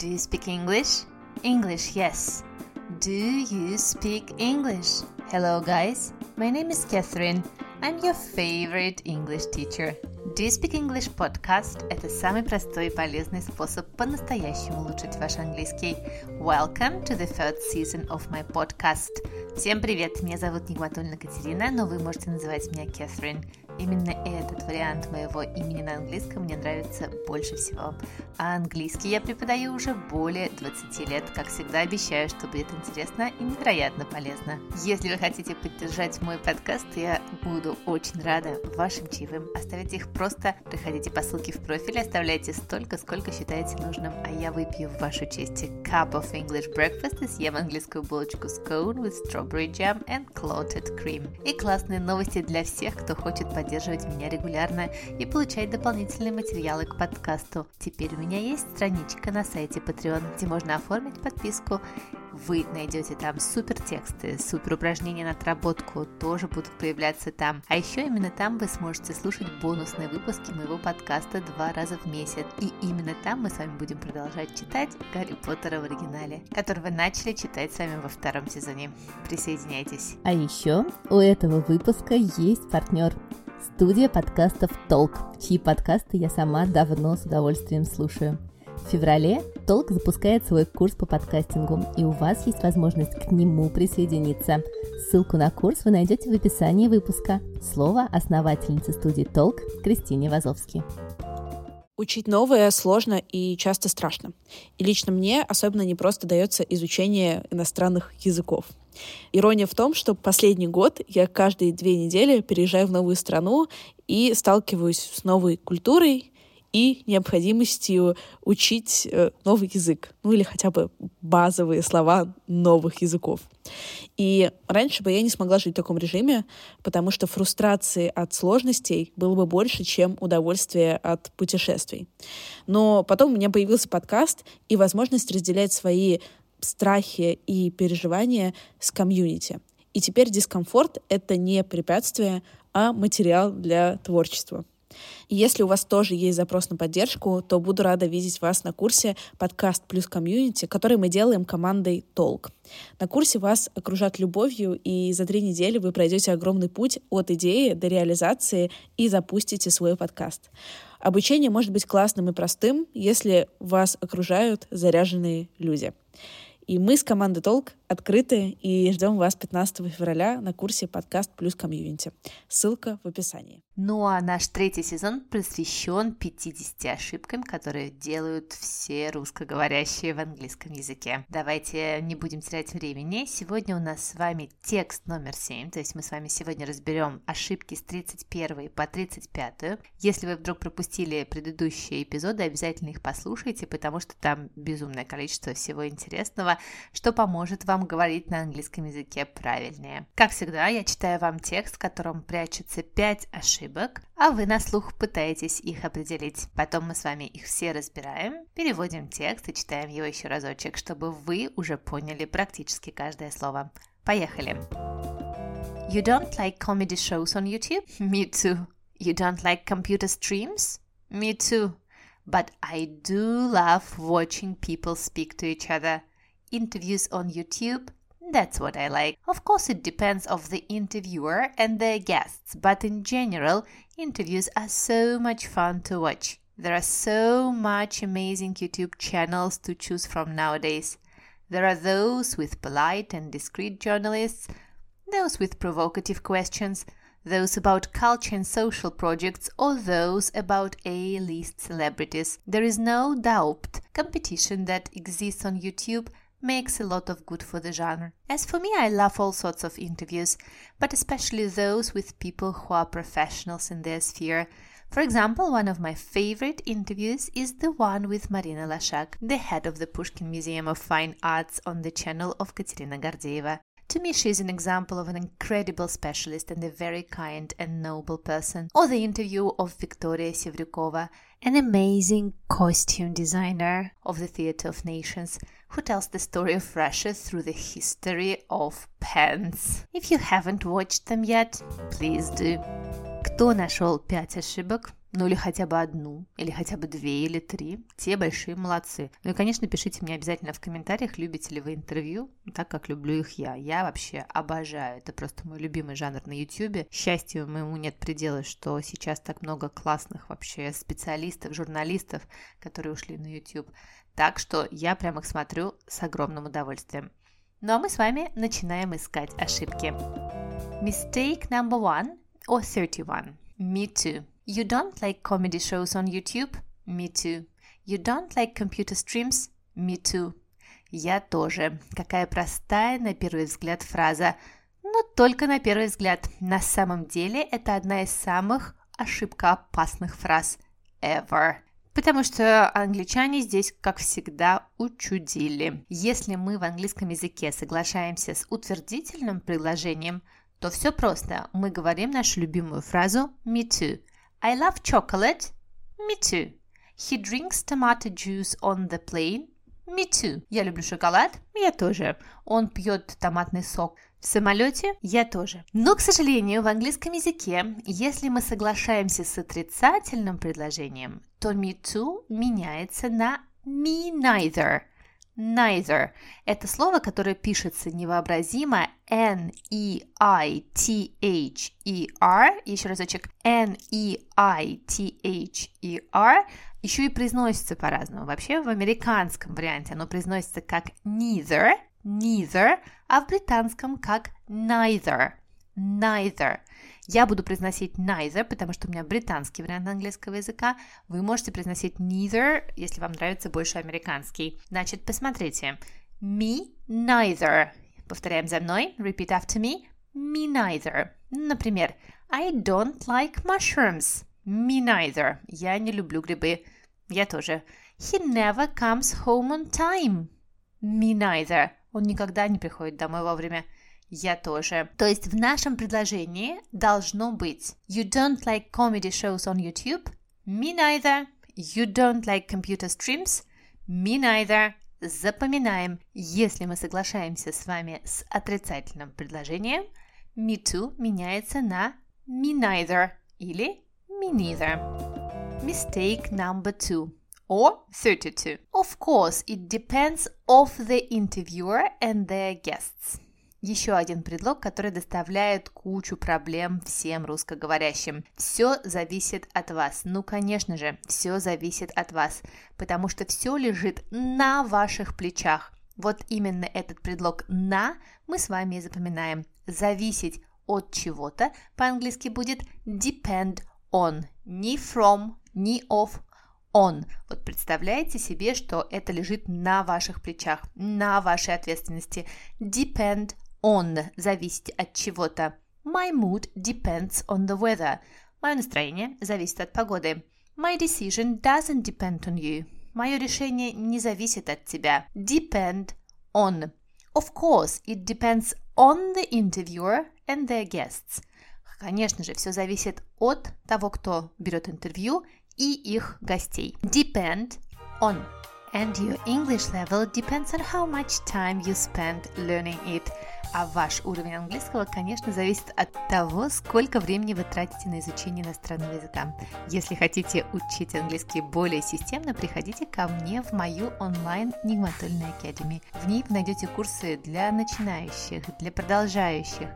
Do you speak English? English, yes. Do you speak English? Hello, guys. My name is Catherine. I'm your favorite English teacher. Do you speak English podcast – это самый простой и полезный способ по-настоящему улучшить ваш английский. Welcome to the third season of my podcast. Всем привет, меня зовут Нигматульна Катерина, но вы можете называть меня Catherine. Именно этот вариант моего имени на английском мне нравится больше всего. А английский я преподаю уже более 20 лет. Как всегда обещаю, что будет интересно и невероятно полезно. Если вы хотите поддержать мой подкаст, я буду очень рада вашим чаевым. Оставите их просто, приходите по ссылке в профиль, оставляйте столько, сколько считаете нужным, а я выпью в вашу честь cup of English breakfast и съем английскую булочку scone with strawberry jam and clotted cream. И классные новости для всех, кто хочет поддержать поддерживать меня регулярно и получать дополнительные материалы к подкасту. Теперь у меня есть страничка на сайте Patreon, где можно оформить подписку. Вы найдете там супер тексты, супер упражнения на отработку тоже будут появляться там. А еще именно там вы сможете слушать бонусные выпуски моего подкаста два раза в месяц. И именно там мы с вами будем продолжать читать Гарри Поттера в оригинале, которого начали читать с вами во втором сезоне. Присоединяйтесь. А еще у этого выпуска есть партнер Студия подкастов «Толк», чьи подкасты я сама давно с удовольствием слушаю. В феврале Толк запускает свой курс по подкастингу, и у вас есть возможность к нему присоединиться. Ссылку на курс вы найдете в описании выпуска. Слово основательницы студии Толк Кристине Вазовски. Учить новое сложно и часто страшно. И лично мне особенно не просто дается изучение иностранных языков. Ирония в том, что последний год я каждые две недели переезжаю в новую страну и сталкиваюсь с новой культурой, и необходимостью учить э, новый язык, ну или хотя бы базовые слова новых языков. И раньше бы я не смогла жить в таком режиме, потому что фрустрации от сложностей было бы больше, чем удовольствие от путешествий. Но потом у меня появился подкаст и возможность разделять свои страхи и переживания с комьюнити. И теперь дискомфорт — это не препятствие, а материал для творчества. И если у вас тоже есть запрос на поддержку, то буду рада видеть вас на курсе «Подкаст плюс комьюнити», который мы делаем командой «Толк». На курсе вас окружат любовью, и за три недели вы пройдете огромный путь от идеи до реализации и запустите свой подкаст. Обучение может быть классным и простым, если вас окружают заряженные люди. И мы с командой Толк открыты и ждем вас 15 февраля на курсе подкаст плюс комьюнити. Ссылка в описании. Ну а наш третий сезон посвящен 50 ошибкам, которые делают все русскоговорящие в английском языке. Давайте не будем терять времени. Сегодня у нас с вами текст номер 7, то есть мы с вами сегодня разберем ошибки с 31 по 35. Если вы вдруг пропустили предыдущие эпизоды, обязательно их послушайте, потому что там безумное количество всего интересного, что поможет вам говорить на английском языке правильнее. Как всегда, я читаю вам текст, в котором прячется 5 ошибок, а вы на слух пытаетесь их определить. Потом мы с вами их все разбираем, переводим текст и читаем его еще разочек, чтобы вы уже поняли практически каждое слово. Поехали! You don't like comedy shows on YouTube? Me too. You don't like computer streams? Me too. But I do love watching people speak to each other. interviews on YouTube, that's what I like. Of course, it depends of the interviewer and their guests, but in general, interviews are so much fun to watch. There are so much amazing YouTube channels to choose from nowadays. There are those with polite and discreet journalists, those with provocative questions, those about culture and social projects, or those about A list celebrities. There is no doubt competition that exists on YouTube makes a lot of good for the genre. As for me, I love all sorts of interviews, but especially those with people who are professionals in their sphere. For example, one of my favorite interviews is the one with Marina Lashak, the head of the Pushkin Museum of Fine Arts on the channel of Katerina Gardeva. To me, she is an example of an incredible specialist and a very kind and noble person. Or the interview of Victoria Sevryukova, an amazing costume designer of the Theatre of Nations, who tells the story of Russia through the history of pants. If you haven't watched them yet, please do. Кто нашел пять ошибок? Ну или хотя бы одну, или хотя бы две или три, те большие молодцы. Ну и, конечно, пишите мне обязательно в комментариях, любите ли вы интервью, так как люблю их я. Я вообще обожаю, это просто мой любимый жанр на YouTube. Счастью моему нет предела, что сейчас так много классных вообще специалистов, журналистов, которые ушли на YouTube. Так что я прям их смотрю с огромным удовольствием. Ну а мы с вами начинаем искать ошибки. Mistake number one or 31. Me too. You don't like comedy shows on YouTube? Me too. You don't like computer streams? Me too. Я тоже. Какая простая на первый взгляд фраза. Но только на первый взгляд. На самом деле это одна из самых ошибкоопасных фраз ever. Потому что англичане здесь, как всегда, учудили. Если мы в английском языке соглашаемся с утвердительным предложением, то все просто. Мы говорим нашу любимую фразу «me too», I love chocolate. Me too. He drinks tomato juice on the plane. Me too. Я люблю шоколад. Я тоже. Он пьет томатный сок в самолете. Я тоже. Но, к сожалению, в английском языке, если мы соглашаемся с отрицательным предложением, то me too меняется на me neither neither. Это слово, которое пишется невообразимо N-E-I-T-H-E-R. Еще разочек. N-E-I-T-H-E-R. Еще и произносится по-разному. Вообще в американском варианте оно произносится как neither, neither, а в британском как neither, neither. Я буду произносить neither, потому что у меня британский вариант английского языка. Вы можете произносить neither, если вам нравится больше американский. Значит, посмотрите. Me neither. Повторяем за мной. Repeat after me. Me neither. Например, I don't like mushrooms. Me neither. Я не люблю грибы. Я тоже. He never comes home on time. Me neither. Он никогда не приходит домой вовремя. Я тоже. То есть в нашем предложении должно быть You don't like comedy shows on YouTube? Me neither. You don't like computer streams? Me neither. Запоминаем, если мы соглашаемся с вами с отрицательным предложением, me too меняется на me neither или me neither. Mistake number two or 32. Of course, it depends of the interviewer and their guests. Еще один предлог, который доставляет кучу проблем всем русскоговорящим. Все зависит от вас. Ну, конечно же, все зависит от вас, потому что все лежит на ваших плечах. Вот именно этот предлог «на» мы с вами и запоминаем. Зависеть от чего-то по-английски будет depend on. Не from, не of, on. Вот представляете себе, что это лежит на ваших плечах, на вашей ответственности. Depend On зависит от чего-то. My mood depends on the weather. Мое настроение зависит от погоды. My decision doesn't depend on you. Мое решение не зависит от тебя. Depend on. Of course, it depends on the interviewer and their guests. Конечно же, все зависит от того, кто берет интервью и их гостей. Depend on. And your English level depends on how much time you spend learning it. А ваш уровень английского, конечно, зависит от того, сколько времени вы тратите на изучение иностранного языка. Если хотите учить английский более системно, приходите ко мне в мою онлайн Нигматульную Академи. В ней вы найдете курсы для начинающих, для продолжающих,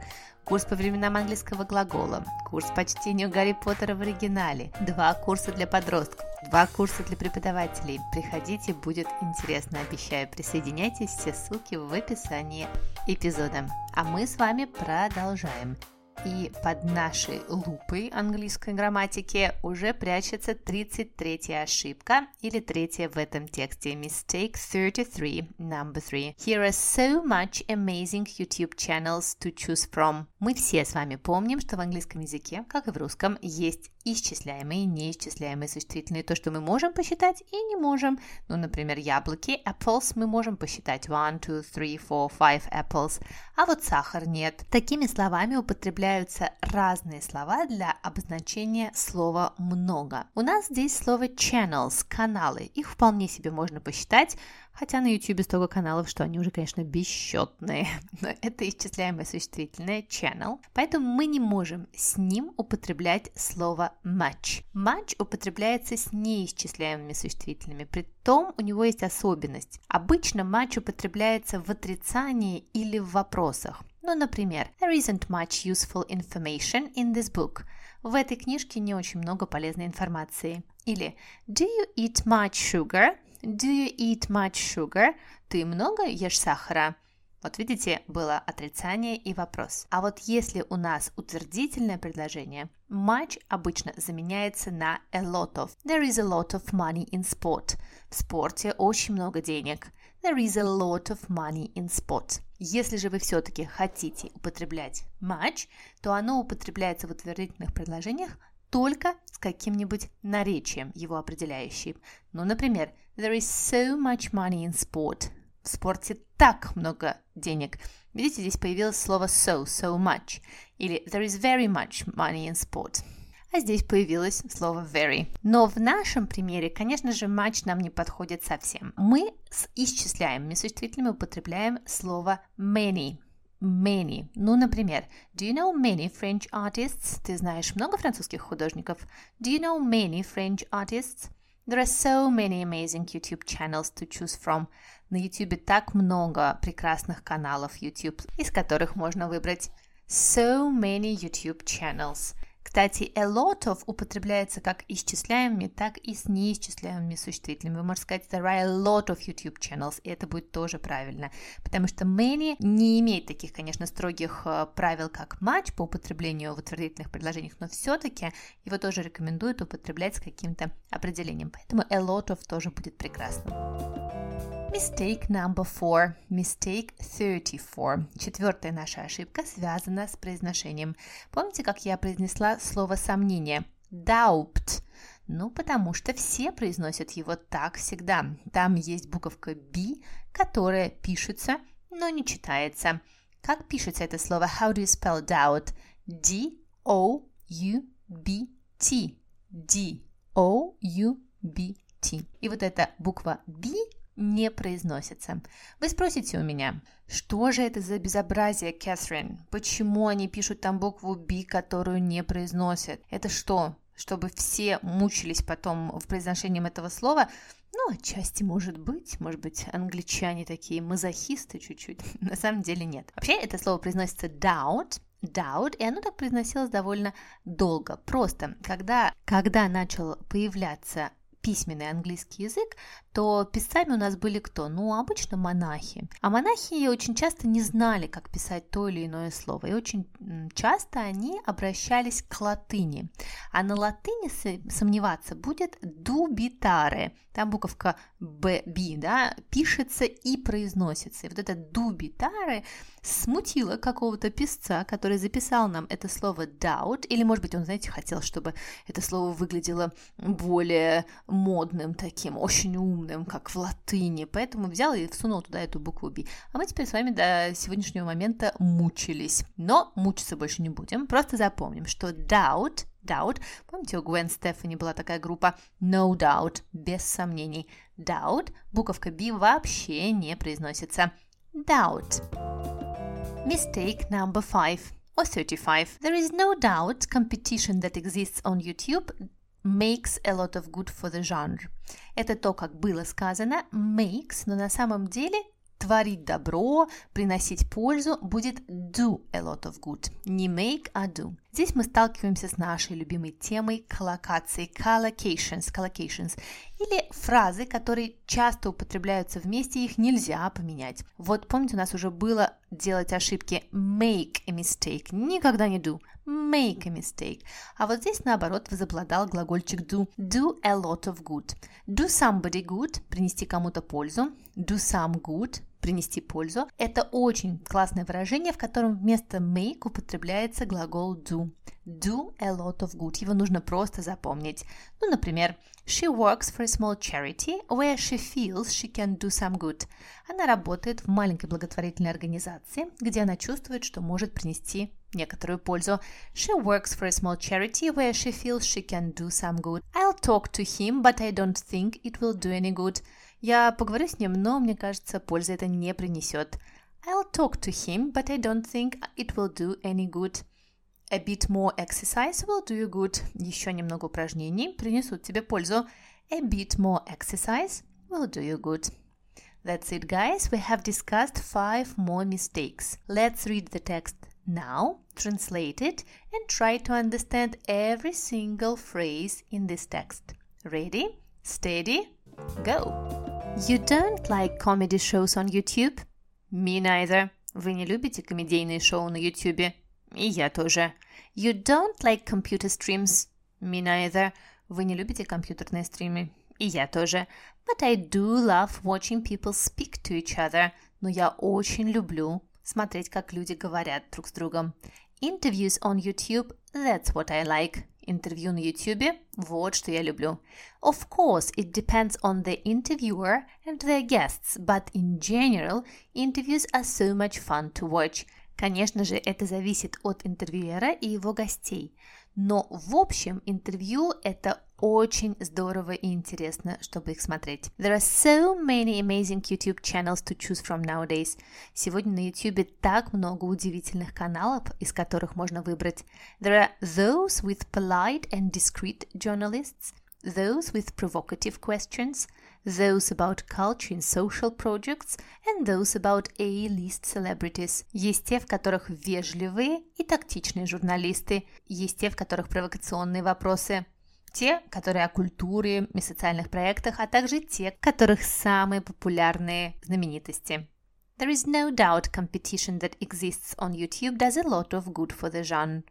курс по временам английского глагола, курс по чтению Гарри Поттера в оригинале, два курса для подростков, два курса для преподавателей. Приходите, будет интересно, обещаю. Присоединяйтесь, все ссылки в описании эпизода. А мы с вами продолжаем. И под нашей лупой английской грамматики уже прячется 33-я ошибка или третья в этом тексте. Mistake 33, number 3. Here are so much amazing YouTube channels to choose from. Мы все с вами помним, что в английском языке, как и в русском, есть исчисляемые и неисчисляемые существительные. То, что мы можем посчитать и не можем. Ну, например, яблоки, apples, мы можем посчитать one, two, three, four, five apples. А вот сахар нет. Такими словами употребляют употребляются разные слова для обозначения слова «много». У нас здесь слово channels – каналы. Их вполне себе можно посчитать, хотя на YouTube столько каналов, что они уже, конечно, бесчетные. Но это исчисляемое существительное channel, поэтому мы не можем с ним употреблять слово much. Much употребляется с неисчисляемыми существительными, при том у него есть особенность. Обычно much употребляется в отрицании или в вопросах. Ну, например, there isn't much useful information in this book. В этой книжке не очень много полезной информации. Или do you eat much sugar? Do you eat much sugar? Ты много ешь сахара? Вот видите, было отрицание и вопрос. А вот если у нас утвердительное предложение, much обычно заменяется на a lot of. There is a lot of money in sport. В спорте очень много денег. There is a lot of money in sport. Если же вы все-таки хотите употреблять much, то оно употребляется в утвердительных предложениях только с каким-нибудь наречием его определяющим. Ну, например, There is so much money in sport. В спорте так много денег. Видите, здесь появилось слово so, so much. Или There is very much money in sport а здесь появилось слово very. Но в нашем примере, конечно же, much нам не подходит совсем. Мы с исчисляемыми существительными употребляем слово many. Many. Ну, например, Do you know many French artists? Ты знаешь много французских художников? Do you know many French artists? There are so many amazing YouTube channels to choose from. На YouTube так много прекрасных каналов YouTube, из которых можно выбрать. So many YouTube channels. Кстати, a lot of употребляется как исчисляемыми, так и с неисчисляемыми существительными. Вы можете сказать there are a lot of YouTube channels, и это будет тоже правильно, потому что many не имеет таких, конечно, строгих э, правил, как much по употреблению в утвердительных предложениях, но все-таки его тоже рекомендуют употреблять с каким-то определением, поэтому a lot of тоже будет прекрасно. Mistake number four. Mistake 34. Четвертая наша ошибка связана с произношением. Помните, как я произнесла слово сомнение? Doubt. Ну, потому что все произносят его так всегда. Там есть буковка B, которая пишется, но не читается. Как пишется это слово? How do you spell doubt? D-O-U-B-T. D-O-U-B-T. И вот эта буква B не произносится. Вы спросите у меня, что же это за безобразие, Кэтрин? Почему они пишут там букву B, которую не произносят? Это что, чтобы все мучились потом в произношении этого слова? Ну, отчасти может быть. Может быть, англичане такие мазохисты чуть-чуть. На самом деле нет. Вообще, это слово произносится doubt, doubt, и оно так произносилось довольно долго. Просто, когда, когда начал появляться письменный английский язык, то писцами у нас были кто? Ну, обычно монахи. А монахи очень часто не знали, как писать то или иное слово. И очень часто они обращались к латыни. А на латыни сомневаться будет дубитаре. Там буковка Б, B, да, пишется и произносится. И вот это дубитаре смутило какого-то писца, который записал нам это слово doubt, или, может быть, он, знаете, хотел, чтобы это слово выглядело более модным таким, очень умным, как в латыни, поэтому взял и всунул туда эту букву B. А мы теперь с вами до сегодняшнего момента мучились. Но мучиться больше не будем, просто запомним, что doubt Doubt. Помните, у Гвен Стефани была такая группа No Doubt, без сомнений. Doubt, буковка B вообще не произносится. Doubt. Mistake number five or 35. There is no doubt competition that exists on YouTube makes a lot of good for the genre. Это то, как было сказано, makes, но на самом деле творить добро, приносить пользу будет do a lot of good. Не make, а do. Здесь мы сталкиваемся с нашей любимой темой коллокации, collocations, collocations, или фразы, которые часто употребляются вместе, их нельзя поменять. Вот помните, у нас уже было делать ошибки make a mistake, никогда не do, make a mistake. А вот здесь, наоборот, возобладал глагольчик do, do a lot of good. Do somebody good, принести кому-то пользу, do some good, принести пользу. Это очень классное выражение, в котором вместо make употребляется глагол do. Do a lot of good. Его нужно просто запомнить. Ну, например, She works for a small charity where she feels she can do some good. Она работает в маленькой благотворительной организации, где она чувствует, что может принести некоторую пользу. She works for a small charity where she feels she can do some good. I'll talk to him, but I don't think it will do any good. Я поговорю с ним, но мне кажется, пользы это не принесет. I'll talk to him, but I don't think it will do any good. A bit more exercise will do you good. Еще немного упражнений принесут тебе пользу. A bit more exercise will do you good. That's it, guys. We have discussed five more mistakes. Let's read the text now, translate it, and try to understand every single phrase in this text. Ready, steady, go. You don't like comedy shows on YouTube? Me neither. Вы не любите комедийные шоу на YouTube? И я тоже. You don't like computer streams? Me neither. Вы не любите компьютерные стримы? И я тоже. But I do love watching people speak to each other. Но я очень люблю смотреть, как люди говорят друг с другом. Interviews on YouTube, that's what I like. Интервью на YouTube, вот что я люблю. Of course, it depends on the interviewer and their guests, but in general, interviews are so much fun to watch. Конечно же, это зависит от интервьюера и его гостей. Но в общем, интервью это очень здорово и интересно, чтобы их смотреть. There are so many amazing YouTube channels to choose from nowadays. Сегодня на YouTube так много удивительных каналов, из которых можно выбрать. There are those with polite and discreet journalists, those with provocative questions, those about culture and social projects, and those about A-list celebrities. Есть те, в которых вежливые и тактичные журналисты, есть те, в которых провокационные вопросы, те, которые о культуре и социальных проектах, а также те, которых самые популярные знаменитости. There is no doubt competition that exists on YouTube does a lot of good for the genre.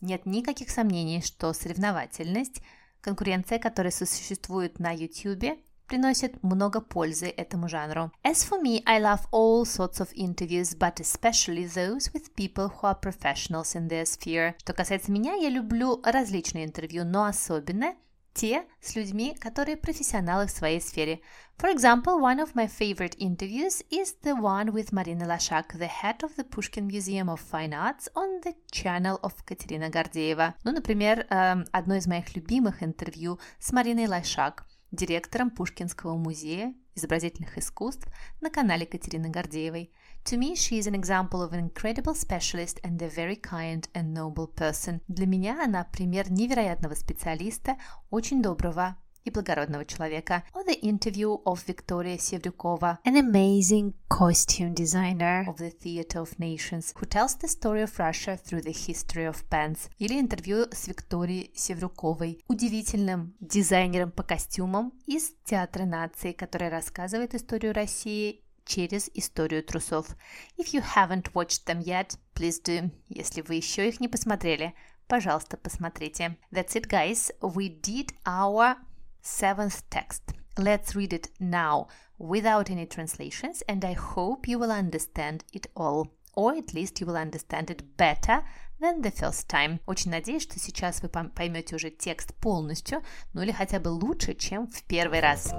Нет никаких сомнений, что соревновательность, конкуренция, которая существует на YouTube, приносит много пользы этому жанру. As for me, I love all sorts of interviews, but especially those with people who are professionals in their sphere. Что касается меня, я люблю различные интервью, но особенно те с людьми, которые профессионалы в своей сфере. For example, one of my favorite interviews is the one with Marina Lashak, the head of the Pushkin Museum of Fine Arts, on the channel of Катерина Гордеева. Ну, например, одно из моих любимых интервью с Мариной Лашак – директором Пушкинского музея изобразительных искусств на канале Катерины Гордеевой. To me, she is an example of an incredible specialist and a very kind and noble person. Для меня она пример невероятного специалиста, очень доброго и благородного человека. Or the interview of Victoria Sevdukova, an amazing costume designer of the Theatre of Nations, who tells the story of Russia through the history of pants. Или интервью с Викторией Севрюковой, удивительным дизайнером по костюмам из Театра нации, который рассказывает историю России через историю трусов. If you haven't watched them yet, please do. Если вы еще их не посмотрели, пожалуйста, посмотрите. That's it, guys. We did our seventh text. Let's read it now without any translations, and I hope you will understand it all. Or at least you will understand it better than the first time. Очень надеюсь, что сейчас вы поймете уже текст полностью, ну или хотя бы лучше, чем в первый раз.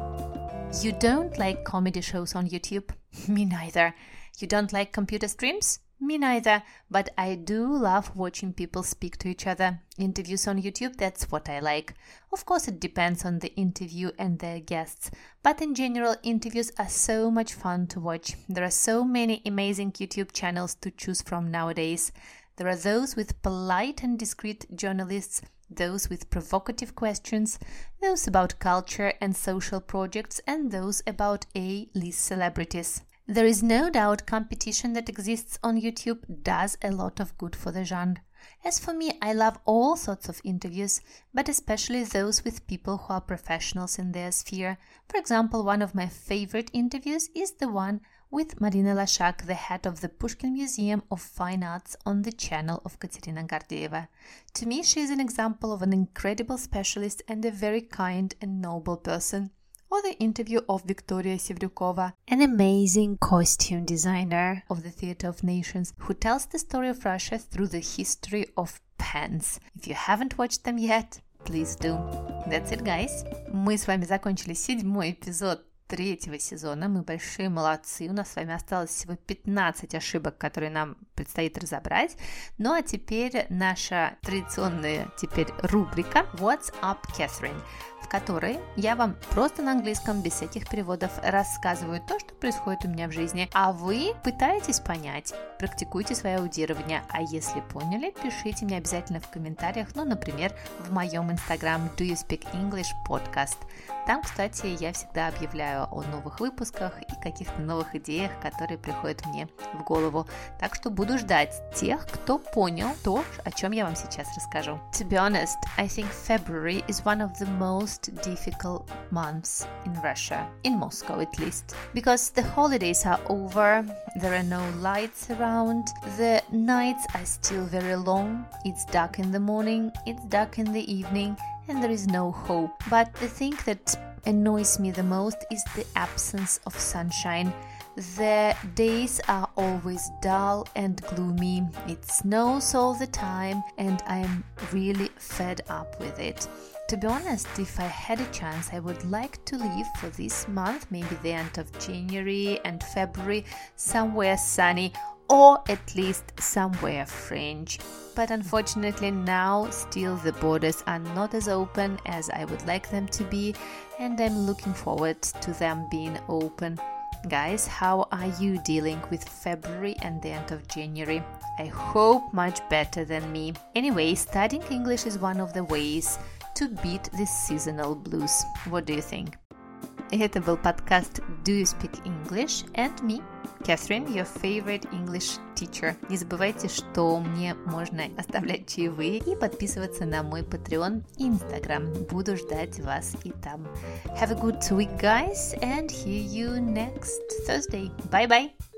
You don't like comedy shows on YouTube? Me neither. You don't like computer streams? Me neither, but I do love watching people speak to each other. Interviews on YouTube, that's what I like. Of course, it depends on the interview and their guests, but in general, interviews are so much fun to watch. There are so many amazing YouTube channels to choose from nowadays. There are those with polite and discreet journalists, those with provocative questions, those about culture and social projects, and those about A list celebrities. There is no doubt competition that exists on YouTube does a lot of good for the genre. As for me, I love all sorts of interviews, but especially those with people who are professionals in their sphere. For example, one of my favorite interviews is the one with Marina Lashak, the head of the Pushkin Museum of Fine Arts, on the channel of Katerina Gardeva. To me, she is an example of an incredible specialist and a very kind and noble person or the interview of Victoria Sevdukova, an amazing costume designer of the Theatre of Nations, who tells the story of Russia through the history of pants. If you haven't watched them yet, please do. That's it, guys. Мы с вами закончили седьмой эпизод третьего сезона. Мы большие молодцы. У нас с вами осталось всего 15 ошибок, которые нам предстоит разобрать. Ну а теперь наша традиционная теперь рубрика What's Up, Catherine? В которой я вам просто на английском без всяких переводов рассказываю то, что происходит у меня в жизни, а вы пытаетесь понять, практикуйте свое аудирование, а если поняли, пишите мне обязательно в комментариях, ну, например, в моем инстаграм Do You Speak English Podcast. Там, кстати, я всегда объявляю о новых выпусках и каких-то новых идеях, которые приходят мне в голову. Так что буду ждать тех, кто понял то, о чем я вам сейчас расскажу. To be honest, I think February is one of the most difficult months in Russia, in Moscow at least, because the holidays are over, there are no lights around, the nights are still very long, it's dark in the morning, it's dark in the evening, and there is no hope. But the thing that annoys me the most is the absence of sunshine. The days are always dull and gloomy. It snows all the time, and I'm really fed up with it. To be honest, if I had a chance, I would like to leave for this month, maybe the end of January and February, somewhere sunny or at least somewhere French. But unfortunately, now still the borders are not as open as I would like them to be, and I'm looking forward to them being open. Guys, how are you dealing with February and the end of January? I hope much better than me. Anyway, studying English is one of the ways to beat the seasonal blues. What do you think? Это был подкаст Do You Speak English and me, Catherine, your favorite English teacher. Не забывайте, что мне можно оставлять чаевые и подписываться на мой Patreon и Instagram. Буду ждать вас и там. Have a good week, guys, and hear you next Thursday. Bye-bye!